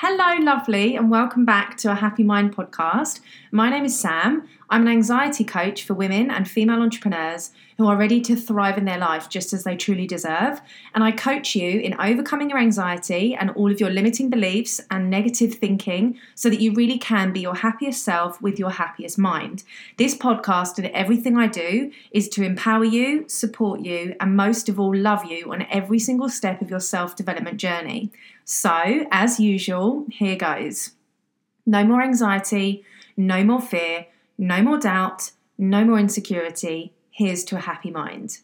Hello, lovely, and welcome back to a Happy Mind podcast. My name is Sam. I'm an anxiety coach for women and female entrepreneurs who are ready to thrive in their life just as they truly deserve. And I coach you in overcoming your anxiety and all of your limiting beliefs and negative thinking so that you really can be your happiest self with your happiest mind. This podcast and everything I do is to empower you, support you, and most of all, love you on every single step of your self development journey. So, as usual, here goes. No more anxiety, no more fear, no more doubt, no more insecurity. Here's to a happy mind.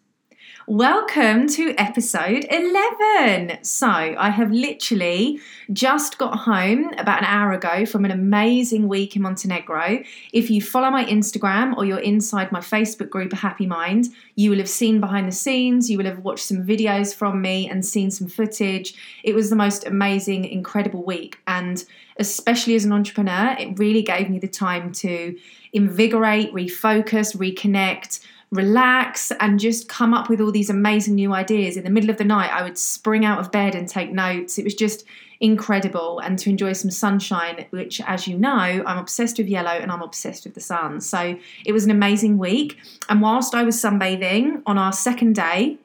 Welcome to episode 11. So, I have literally just got home about an hour ago from an amazing week in Montenegro. If you follow my Instagram or you're inside my Facebook group, A Happy Mind, you will have seen behind the scenes, you will have watched some videos from me and seen some footage. It was the most amazing, incredible week. And especially as an entrepreneur, it really gave me the time to invigorate, refocus, reconnect relax and just come up with all these amazing new ideas. In the middle of the night, I would spring out of bed and take notes. It was just incredible and to enjoy some sunshine, which, as you know, I'm obsessed with yellow and I'm obsessed with the sun. So it was an amazing week. And whilst I was sunbathing on our second day,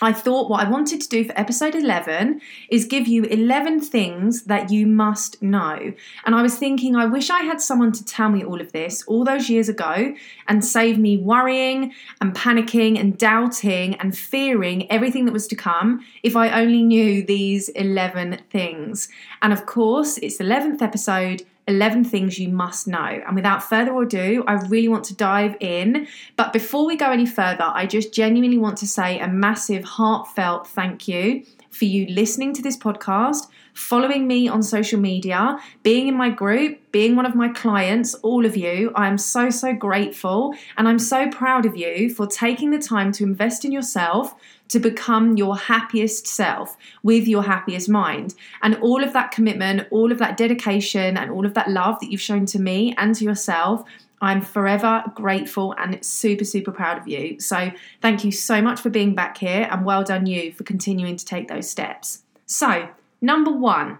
I thought what I wanted to do for episode 11 is give you 11 things that you must know. And I was thinking, I wish I had someone to tell me all of this all those years ago and save me worrying and panicking and doubting and fearing everything that was to come if I only knew these 11 things. And of course, it's the 11th episode 11 things you must know. And without further ado, I really want to dive in. But before we go any further, I just genuinely want to say a massive, heartfelt thank you for you listening to this podcast, following me on social media, being in my group, being one of my clients, all of you. I am so, so grateful. And I'm so proud of you for taking the time to invest in yourself to become your happiest self with your happiest mind. And all of that commitment, all of that dedication, and all of that love that you've shown to me and to yourself. I'm forever grateful and super, super proud of you. So, thank you so much for being back here, and well done, you, for continuing to take those steps. So, number one,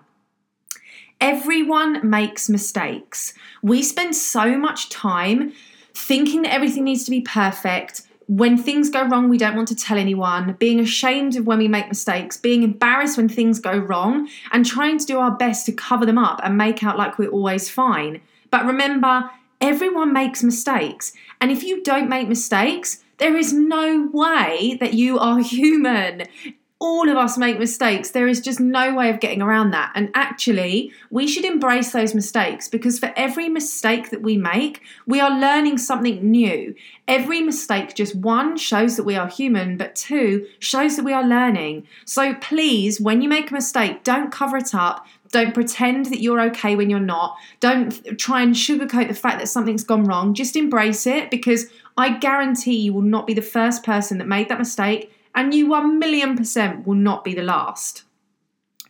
everyone makes mistakes. We spend so much time thinking that everything needs to be perfect, when things go wrong, we don't want to tell anyone, being ashamed of when we make mistakes, being embarrassed when things go wrong, and trying to do our best to cover them up and make out like we're always fine. But remember, everyone makes mistakes. And if you don't make mistakes, there is no way that you are human all of us make mistakes. There is just no way of getting around that. And actually, we should embrace those mistakes because for every mistake that we make, we are learning something new. Every mistake, just one, shows that we are human, but two, shows that we are learning. So please, when you make a mistake, don't cover it up. Don't pretend that you're okay when you're not. Don't try and sugarcoat the fact that something's gone wrong. Just embrace it because I guarantee you will not be the first person that made that mistake and you 1 million percent will not be the last.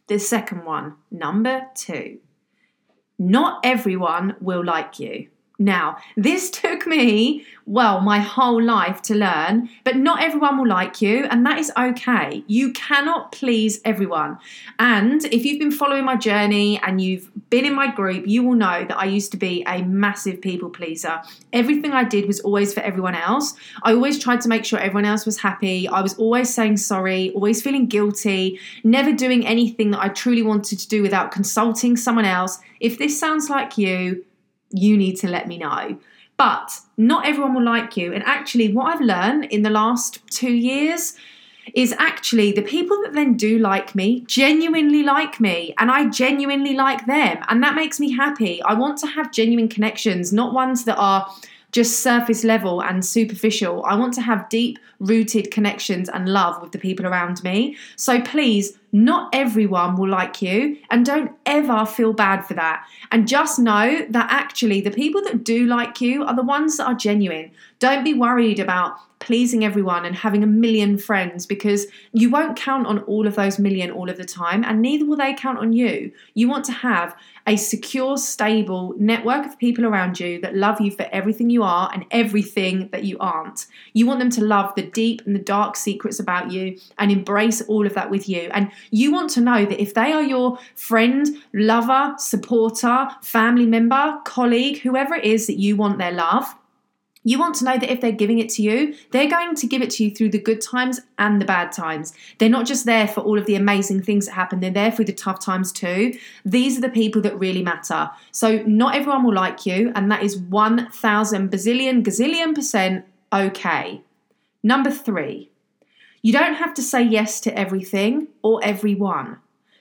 The second one, number two, not everyone will like you. Now, this took me, well, my whole life to learn, but not everyone will like you, and that is okay. You cannot please everyone. And if you've been following my journey and you've been in my group, you will know that I used to be a massive people pleaser. Everything I did was always for everyone else. I always tried to make sure everyone else was happy. I was always saying sorry, always feeling guilty, never doing anything that I truly wanted to do without consulting someone else. If this sounds like you, you need to let me know. But not everyone will like you. And actually, what I've learned in the last two years is actually the people that then do like me genuinely like me and I genuinely like them. And that makes me happy. I want to have genuine connections, not ones that are just surface level and superficial. I want to have deep rooted connections and love with the people around me. So please, not everyone will like you, and don't ever feel bad for that. And just know that actually, the people that do like you are the ones that are genuine. Don't be worried about pleasing everyone and having a million friends because you won't count on all of those million all of the time, and neither will they count on you. You want to have a secure, stable network of people around you that love you for everything you are and everything that you aren't. You want them to love the deep and the dark secrets about you and embrace all of that with you. And you want to know that if they are your friend, lover, supporter, family member, colleague, whoever it is that you want their love, you want to know that if they're giving it to you, they're going to give it to you through the good times and the bad times. They're not just there for all of the amazing things that happen, they're there through the tough times too. These are the people that really matter. So, not everyone will like you, and that is 1000 bazillion, gazillion percent okay. Number three, you don't have to say yes to everything or everyone.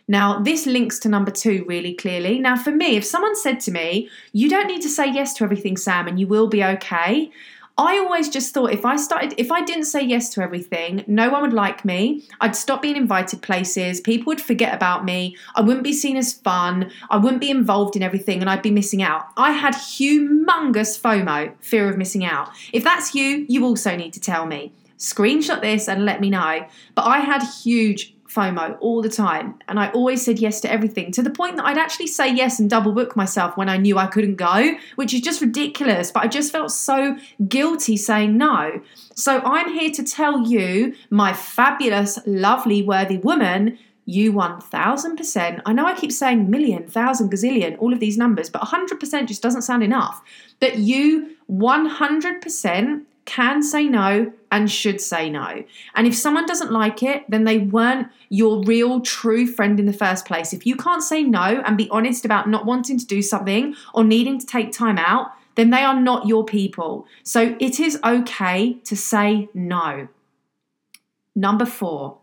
Now, this links to number two really clearly. Now, for me, if someone said to me, You don't need to say yes to everything, Sam, and you will be okay, I always just thought if I started, if I didn't say yes to everything, no one would like me. I'd stop being invited places. People would forget about me. I wouldn't be seen as fun. I wouldn't be involved in everything and I'd be missing out. I had humongous FOMO, fear of missing out. If that's you, you also need to tell me. Screenshot this and let me know. But I had huge FOMO all the time. And I always said yes to everything to the point that I'd actually say yes and double book myself when I knew I couldn't go, which is just ridiculous. But I just felt so guilty saying no. So I'm here to tell you, my fabulous, lovely, worthy woman, you 1000%. I know I keep saying million, thousand, gazillion, all of these numbers, but 100% just doesn't sound enough. That you 100% can say no and should say no. And if someone doesn't like it, then they weren't your real true friend in the first place. If you can't say no and be honest about not wanting to do something or needing to take time out, then they are not your people. So it is okay to say no. Number four,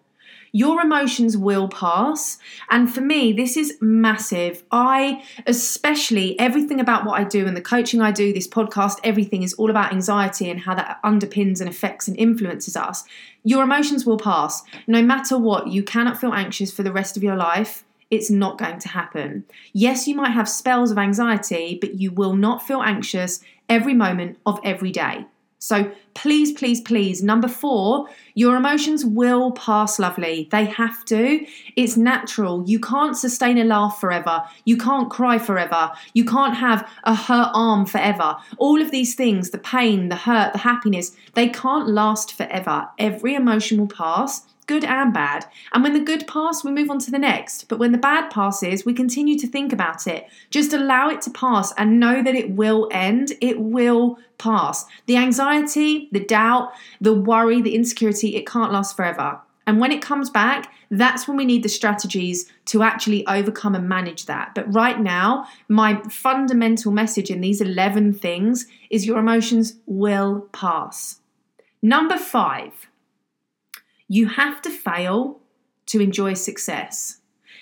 your emotions will pass. And for me, this is massive. I, especially everything about what I do and the coaching I do, this podcast, everything is all about anxiety and how that underpins and affects and influences us. Your emotions will pass. No matter what, you cannot feel anxious for the rest of your life it's not going to happen. Yes, you might have spells of anxiety, but you will not feel anxious every moment of every day. So please, please, please, number four, your emotions will pass lovely. They have to. It's natural. You can't sustain a laugh forever. You can't cry forever. You can't have a hurt arm forever. All of these things, the pain, the hurt, the happiness, they can't last forever. Every emotion will pass good and bad. And when the good pass, we move on to the next. But when the bad passes, we continue to think about it. Just allow it to pass and know that it will end. It will pass. The anxiety, the doubt, the worry, the insecurity, it can't last forever. And when it comes back, that's when we need the strategies to actually overcome and manage that. But right now, my fundamental message in these 11 things is your emotions will pass. Number five, you have to fail to enjoy success.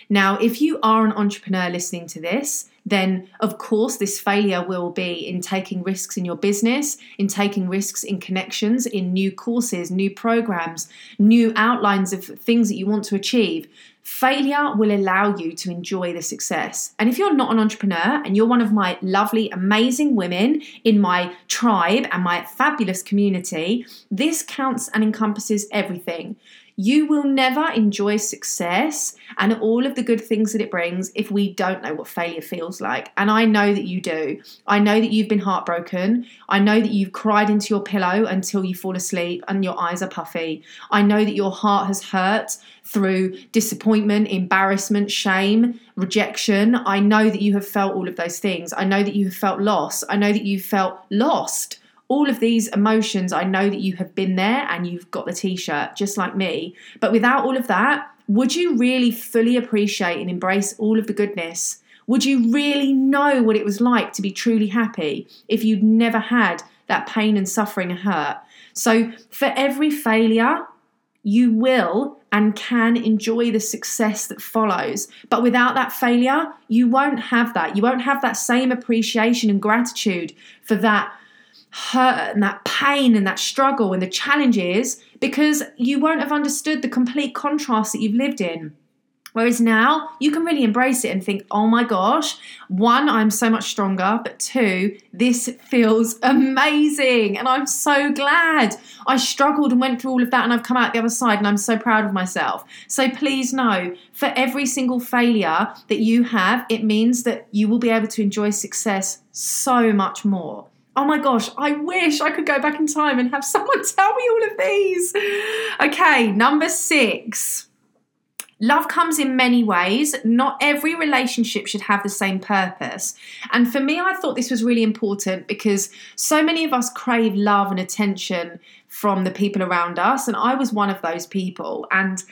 Now, if you are an entrepreneur listening to this, then of course this failure will be in taking risks in your business, in taking risks in connections, in new courses, new programs, new outlines of things that you want to achieve. Failure will allow you to enjoy the success. And if you're not an entrepreneur and you're one of my lovely, amazing women in my tribe and my fabulous community, this counts and encompasses everything. You will never enjoy success and all of the good things that it brings if we don't know what failure feels like. And I know that you do. I know that you've been heartbroken. I know that you've cried into your pillow until you fall asleep and your eyes are puffy. I know that your heart has hurt through disappointment, embarrassment, shame, rejection. I know that you have felt all of those things. I know that you have felt loss. I know that you've felt lost all of these emotions, I know that you have been there and you've got the t shirt just like me. But without all of that, would you really fully appreciate and embrace all of the goodness? Would you really know what it was like to be truly happy if you'd never had that pain and suffering and hurt? So, for every failure, you will and can enjoy the success that follows. But without that failure, you won't have that. You won't have that same appreciation and gratitude for that hurt and that pain and that struggle and the challenges because you won't have understood the complete contrast that you've lived in. Whereas now you can really embrace it and think, oh my gosh, one, I'm so much stronger, but two, this feels amazing. And I'm so glad I struggled and went through all of that and I've come out the other side and I'm so proud of myself. So please know for every single failure that you have, it means that you will be able to enjoy success so much more. Oh my gosh, I wish I could go back in time and have someone tell me all of these. Okay, number six. Love comes in many ways. Not every relationship should have the same purpose. And for me, I thought this was really important because so many of us crave love and attention from the people around us. And I was one of those people. And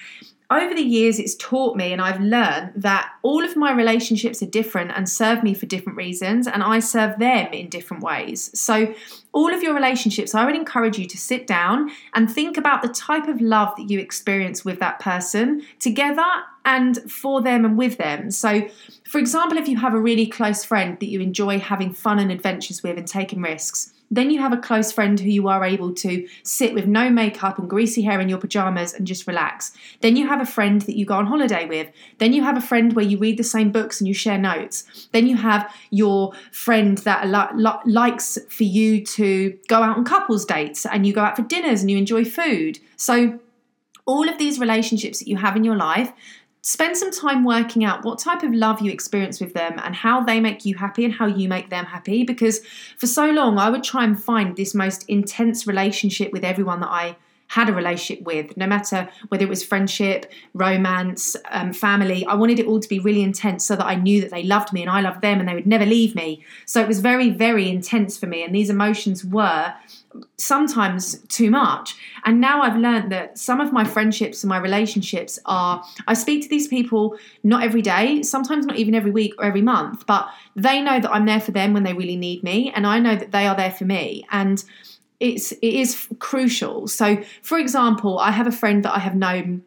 over the years, it's taught me and I've learned that all of my relationships are different and serve me for different reasons, and I serve them in different ways. So, all of your relationships, I would encourage you to sit down and think about the type of love that you experience with that person together and for them and with them. So, for example, if you have a really close friend that you enjoy having fun and adventures with and taking risks, then you have a close friend who you are able to sit with no makeup and greasy hair in your pajamas and just relax. Then you have a friend that you go on holiday with. Then you have a friend where you read the same books and you share notes. Then you have your friend that likes for you to go out on couples dates and you go out for dinners and you enjoy food. So all of these relationships that you have in your life spend some time working out what type of love you experience with them and how they make you happy and how you make them happy. Because for so long, I would try and find this most intense relationship with everyone that I had a relationship with, no matter whether it was friendship, romance, um, family. I wanted it all to be really intense so that I knew that they loved me and I loved them and they would never leave me. So it was very, very intense for me. And these emotions were sometimes too much. And now I've learned that some of my friendships and my relationships are I speak to these people not every day, sometimes not even every week or every month, but they know that I'm there for them when they really need me and I know that they are there for me. And it's it is crucial. So for example, I have a friend that I have known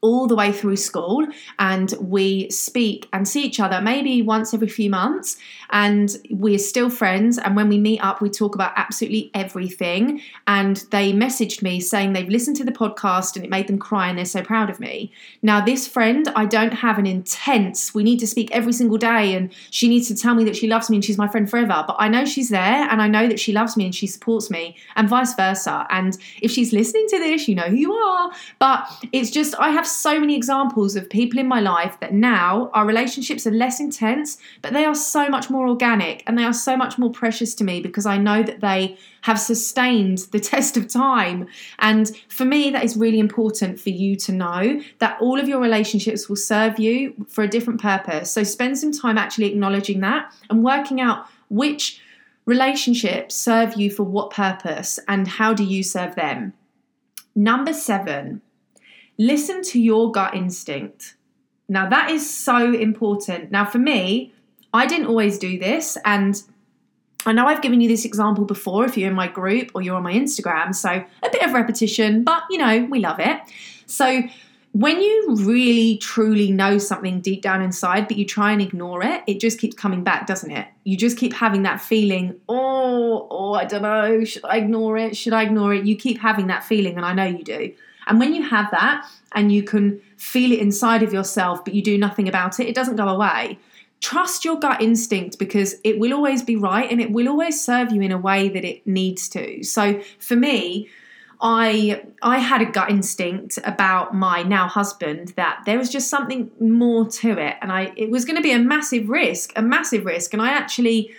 all the way through school and we speak and see each other maybe once every few months and we're still friends and when we meet up we talk about absolutely everything and they messaged me saying they've listened to the podcast and it made them cry and they're so proud of me. Now this friend i don't have an intense we need to speak every single day and she needs to tell me that she loves me and she's my friend forever but i know she's there and i know that she loves me and she supports me and vice versa and if she's listening to this you know who you are but it's just i have so many examples of people in my life that now our relationships are less intense, but they are so much more organic and they are so much more precious to me because I know that they have sustained the test of time. And for me, that is really important for you to know that all of your relationships will serve you for a different purpose. So spend some time actually acknowledging that and working out which relationships serve you for what purpose and how do you serve them. Number seven, listen to your gut instinct. Now, that is so important. Now, for me, I didn't always do this, and I know I've given you this example before if you're in my group or you're on my Instagram, so a bit of repetition, but you know, we love it. So, when you really truly know something deep down inside, but you try and ignore it, it just keeps coming back, doesn't it? You just keep having that feeling, oh, oh, I don't know, should I ignore it? Should I ignore it? You keep having that feeling, and I know you do. And when you have that and you can feel it inside of yourself, but you do nothing about it, it doesn't go away. Trust your gut instinct because it will always be right and it will always serve you in a way that it needs to. So for me, I I had a gut instinct about my now husband that there was just something more to it and I it was going to be a massive risk, a massive risk and I actually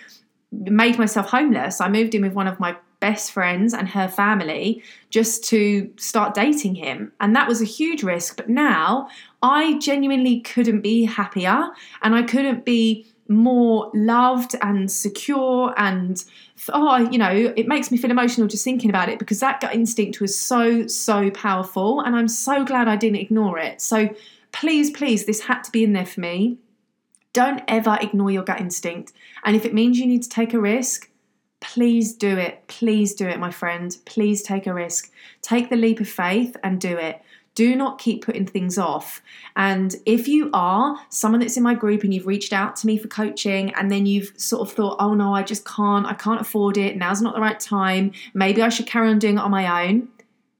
made myself homeless. I moved in with one of my best friends and her family just to start dating him. And that was a huge risk. But now I genuinely couldn't be happier and I couldn't be more loved and secure and oh you know it makes me feel emotional just thinking about it because that gut instinct was so so powerful and i'm so glad i didn't ignore it so please please this had to be in there for me don't ever ignore your gut instinct and if it means you need to take a risk Please do it. Please do it, my friend. Please take a risk. Take the leap of faith and do it. Do not keep putting things off. And if you are someone that's in my group and you've reached out to me for coaching and then you've sort of thought, oh no, I just can't, I can't afford it, now's not the right time, maybe I should carry on doing it on my own,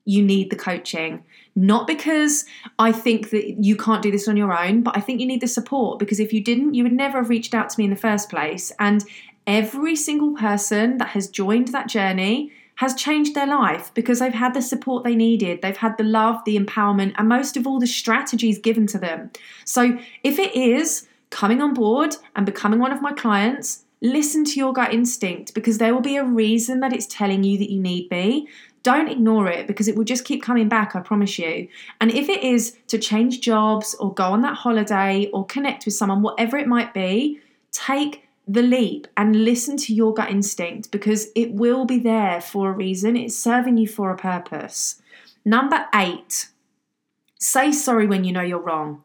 you need the coaching. Not because I think that you can't do this on your own, but I think you need the support because if you didn't, you would never have reached out to me in the first place. And every single person that has joined that journey has changed their life because they've had the support they needed, they've had the love, the empowerment, and most of all, the strategies given to them. So, if it is coming on board and becoming one of my clients, listen to your gut instinct because there will be a reason that it's telling you that you need me. don't ignore it because it will just keep coming back, I promise you. And if it is to change jobs or go on that holiday or connect with someone, whatever it might be, take the leap and listen to your gut instinct because it will be there for a reason. It's serving you for a purpose. Number eight, say sorry when you know you're wrong.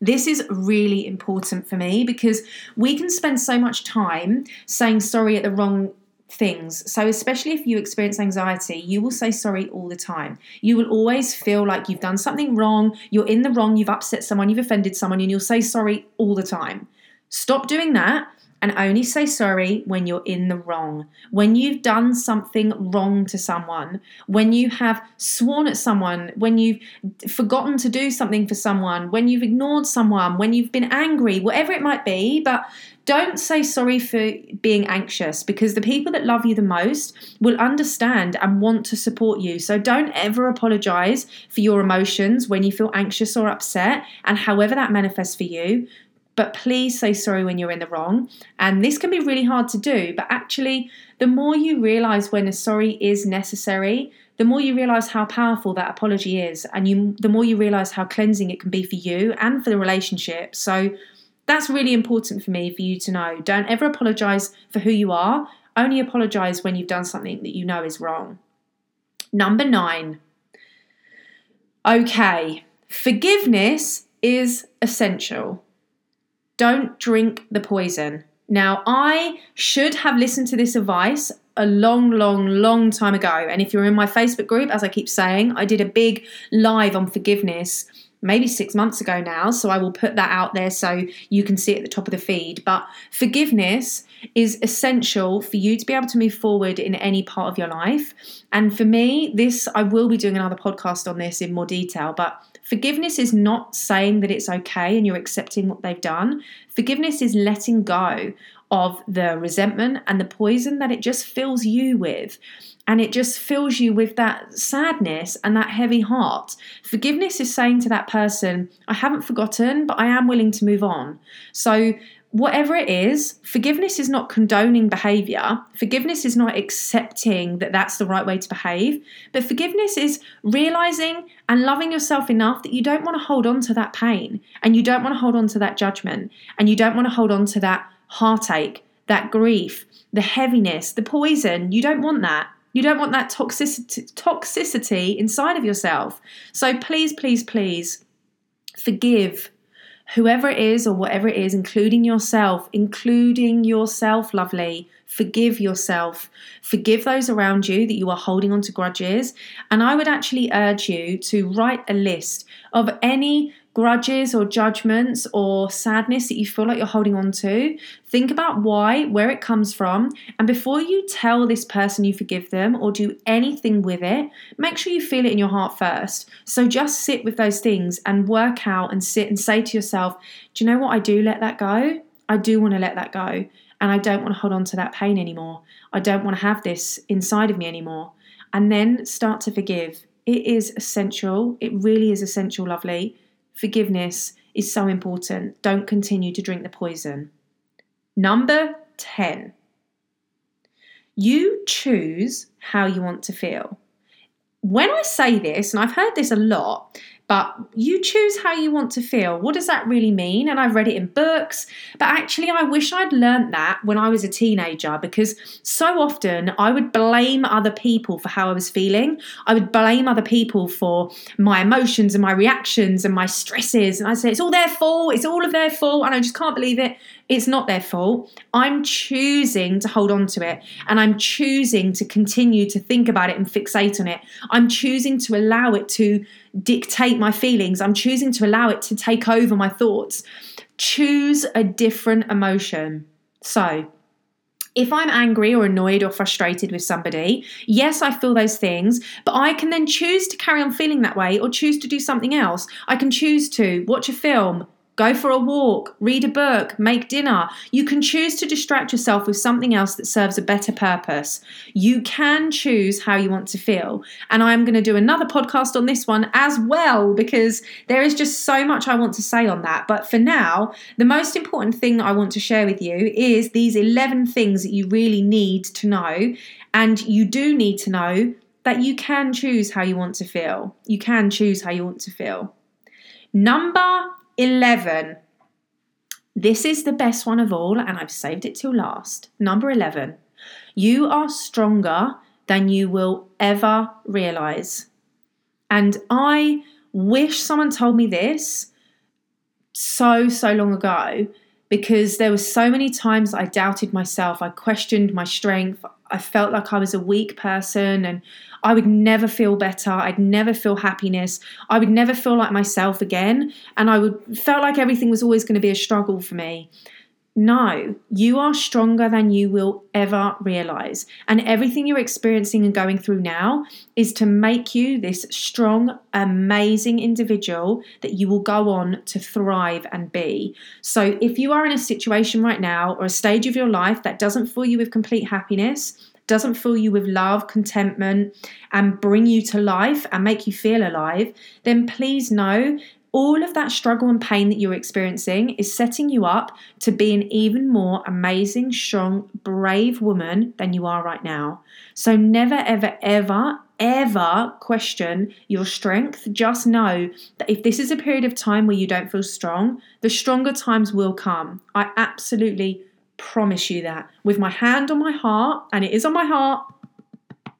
This is really important for me because we can spend so much time saying sorry at the wrong things. So, especially if you experience anxiety, you will say sorry all the time. You will always feel like you've done something wrong, you're in the wrong, you've upset someone, you've offended someone, and you'll say sorry all the time. Stop doing that and only say sorry when you're in the wrong. When you've done something wrong to someone, when you have sworn at someone, when you've forgotten to do something for someone, when you've ignored someone, when you've been angry, whatever it might be, but don't say sorry for being anxious because the people that love you the most will understand and want to support you. So don't ever apologize for your emotions when you feel anxious or upset, and however that manifests for you but please say sorry when you're in the wrong. And this can be really hard to do, but actually, the more you realize when a sorry is necessary, the more you realize how powerful that apology is, and you, the more you realize how cleansing it can be for you and for the relationship. So, that's really important for me for you to know. Don't ever apologize for who you are, only apologize when you've done something that you know is wrong. Number nine. Okay, forgiveness is essential. Don't drink the poison. Now, I should have listened to this advice a long, long, long time ago. And if you're in my Facebook group, as I keep saying, I did a big live on forgiveness maybe six months ago now. So I will put that out there so you can see at the top of the feed. But forgiveness is essential for you to be able to move forward in any part of your life. And for me, this, I will be doing another podcast on this in more detail, but Forgiveness is not saying that it's okay and you're accepting what they've done. Forgiveness is letting go of the resentment and the poison that it just fills you with. And it just fills you with that sadness and that heavy heart. Forgiveness is saying to that person, I haven't forgotten, but I am willing to move on. So whatever it is, forgiveness is not condoning behavior. Forgiveness is not accepting that that's the right way to behave. But forgiveness is realizing and loving yourself enough that you don't want to hold on to that pain and you don't want to hold on to that judgment and you don't want to hold on to that heartache, that grief, the heaviness, the poison. You don't want that. You don't want that toxicity, toxicity inside of yourself. So please, please, please forgive whoever it is or whatever it is, including yourself, including yourself, lovely. Forgive yourself. Forgive those around you that you are holding on to grudges. And I would actually urge you to write a list of any grudges or judgments or sadness that you feel like you're holding on to, think about why, where it comes from, and before you tell this person you forgive them or do anything with it, make sure you feel it in your heart first. So just sit with those things and work out and sit and say to yourself, do you know what? I do let that go. I do want to let that go. And I don't want to hold on to that pain anymore. I don't want to have this inside of me anymore. And then start to forgive. It is essential. It really is essential, lovely forgiveness is so important. Don't continue to drink the poison. Number 10. You choose how you want to feel. When I say this, and I've heard this a lot, but you choose how you want to feel. What does that really mean? And I've read it in books, but actually, I wish I'd learned that when I was a teenager because so often I would blame other people for how I was feeling. I would blame other people for my emotions and my reactions and my stresses. And I'd say, it's all their fault, it's all of their fault, and I just can't believe it. It's not their fault. I'm choosing to hold on to it and I'm choosing to continue to think about it and fixate on it. I'm choosing to allow it to dictate my feelings. I'm choosing to allow it to take over my thoughts. Choose a different emotion. So, if I'm angry or annoyed or frustrated with somebody, yes, I feel those things, but I can then choose to carry on feeling that way or choose to do something else. I can choose to watch a film, Go for a walk, read a book, make dinner. You can choose to distract yourself with something else that serves a better purpose. You can choose how you want to feel. And I'm going to do another podcast on this one as well because there is just so much I want to say on that. But for now, the most important thing that I want to share with you is these 11 things that you really need to know. And you do need to know that you can choose how you want to feel. You can choose how you want to feel. Number 11. This is the best one of all, and I've saved it till last. Number 11. You are stronger than you will ever realize. And I wish someone told me this so, so long ago because there were so many times I doubted myself. I questioned my strength. I felt like I was a weak person and I would never feel better. I'd never feel happiness. I would never feel like myself again. And I would felt like everything was always going to be a struggle for me. No, you are stronger than you will ever realize. And everything you're experiencing and going through now is to make you this strong, amazing individual that you will go on to thrive and be. So, if you are in a situation right now or a stage of your life that doesn't fill you with complete happiness, doesn't fill you with love, contentment, and bring you to life and make you feel alive, then please know all of that struggle and pain that you're experiencing is setting you up to be an even more amazing, strong, brave woman than you are right now. So never, ever, ever, ever question your strength. Just know that if this is a period of time where you don't feel strong, the stronger times will come. I absolutely promise you that. With my hand on my heart, and it is on my heart,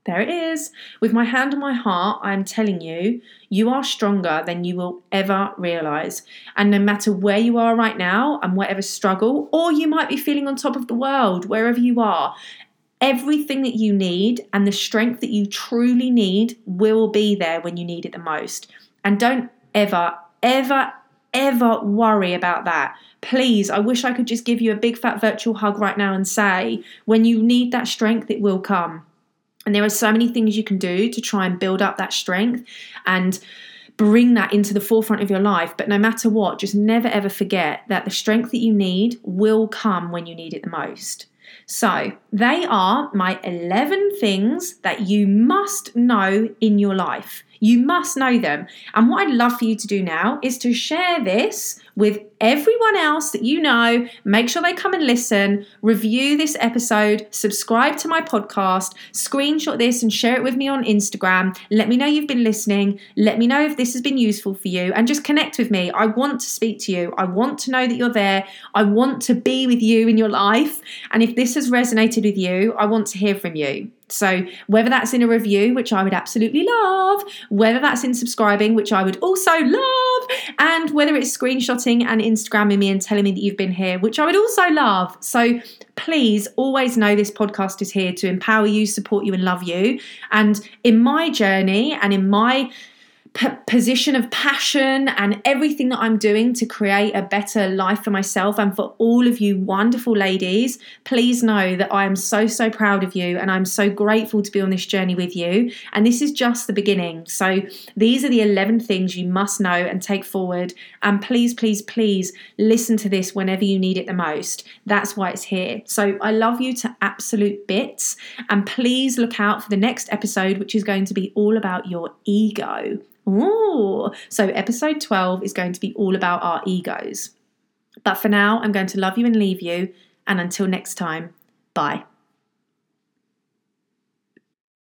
there it is. With my hand on my heart, I am telling you, you are stronger than you will ever realize. And no matter where you are right now and whatever struggle, or you might be feeling on top of the world, wherever you are, everything that you need and the strength that you truly need will be there when you need it the most. And don't ever, ever, ever worry about that. Please, I wish I could just give you a big fat virtual hug right now and say, when you need that strength, it will come. And there are so many things you can do to try and build up that strength and bring that into the forefront of your life. But no matter what, just never ever forget that the strength that you need will come when you need it the most. So, they are my 11 things that you must know in your life. You must know them. And what I'd love for you to do now is to share this with everyone else that you know. Make sure they come and listen, review this episode, subscribe to my podcast, screenshot this and share it with me on Instagram. Let me know you've been listening. Let me know if this has been useful for you and just connect with me. I want to speak to you. I want to know that you're there. I want to be with you in your life. And if this has resonated with you, I want to hear from you. So, whether that's in a review, which I would absolutely love, whether that's in subscribing, which I would also love, and whether it's screenshotting and Instagramming me and telling me that you've been here, which I would also love. So, please always know this podcast is here to empower you, support you, and love you. And in my journey and in my p- position of passion and everything that I'm doing to create a better life for myself and for all of you wonderful ladies, please know that I am so, so proud of you and I'm so grateful to be on this journey with you. And this is just the beginning. So, these are the 11 things you must know and take forward. And please, please, please listen to this whenever you need it the most. That's why it's here. So, I love you to absolute bits. And please look out for the next episode, which is going to be all about your ego. Ooh. So, episode 12 is going to be all about our egos. But for now, I'm going to love you and leave you. And until next time, bye.